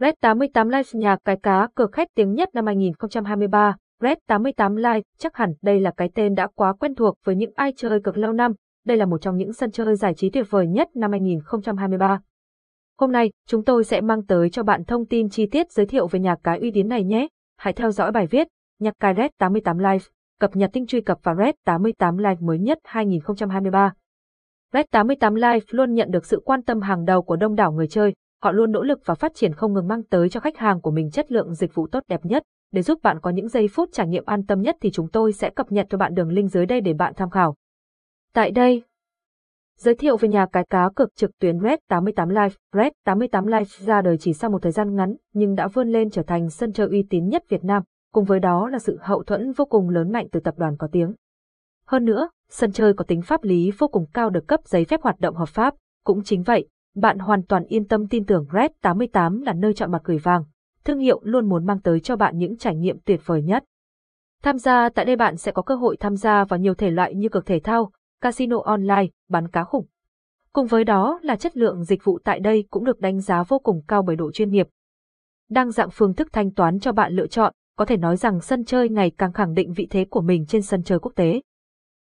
Red 88 Live nhà cái cá cược khét tiếng nhất năm 2023. Red 88 Live, chắc hẳn đây là cái tên đã quá quen thuộc với những ai chơi cực lâu năm. Đây là một trong những sân chơi giải trí tuyệt vời nhất năm 2023. Hôm nay, chúng tôi sẽ mang tới cho bạn thông tin chi tiết giới thiệu về nhà cái uy tín này nhé. Hãy theo dõi bài viết, nhà cái Red 88 Live, cập nhật tinh truy cập vào Red 88 Live mới nhất 2023. Red 88 Live luôn nhận được sự quan tâm hàng đầu của đông đảo người chơi, họ luôn nỗ lực và phát triển không ngừng mang tới cho khách hàng của mình chất lượng dịch vụ tốt đẹp nhất. Để giúp bạn có những giây phút trải nghiệm an tâm nhất thì chúng tôi sẽ cập nhật cho bạn đường link dưới đây để bạn tham khảo. Tại đây, giới thiệu về nhà cái cá cược trực tuyến Red 88 Live. Red 88 Live ra đời chỉ sau một thời gian ngắn nhưng đã vươn lên trở thành sân chơi uy tín nhất Việt Nam, cùng với đó là sự hậu thuẫn vô cùng lớn mạnh từ tập đoàn có tiếng. Hơn nữa, sân chơi có tính pháp lý vô cùng cao được cấp giấy phép hoạt động hợp pháp. Cũng chính vậy, bạn hoàn toàn yên tâm tin tưởng Red 88 là nơi chọn mặt gửi vàng. Thương hiệu luôn muốn mang tới cho bạn những trải nghiệm tuyệt vời nhất. Tham gia tại đây bạn sẽ có cơ hội tham gia vào nhiều thể loại như cược thể thao, casino online, bắn cá khủng. Cùng với đó là chất lượng dịch vụ tại đây cũng được đánh giá vô cùng cao bởi độ chuyên nghiệp. Đang dạng phương thức thanh toán cho bạn lựa chọn, có thể nói rằng sân chơi ngày càng khẳng định vị thế của mình trên sân chơi quốc tế.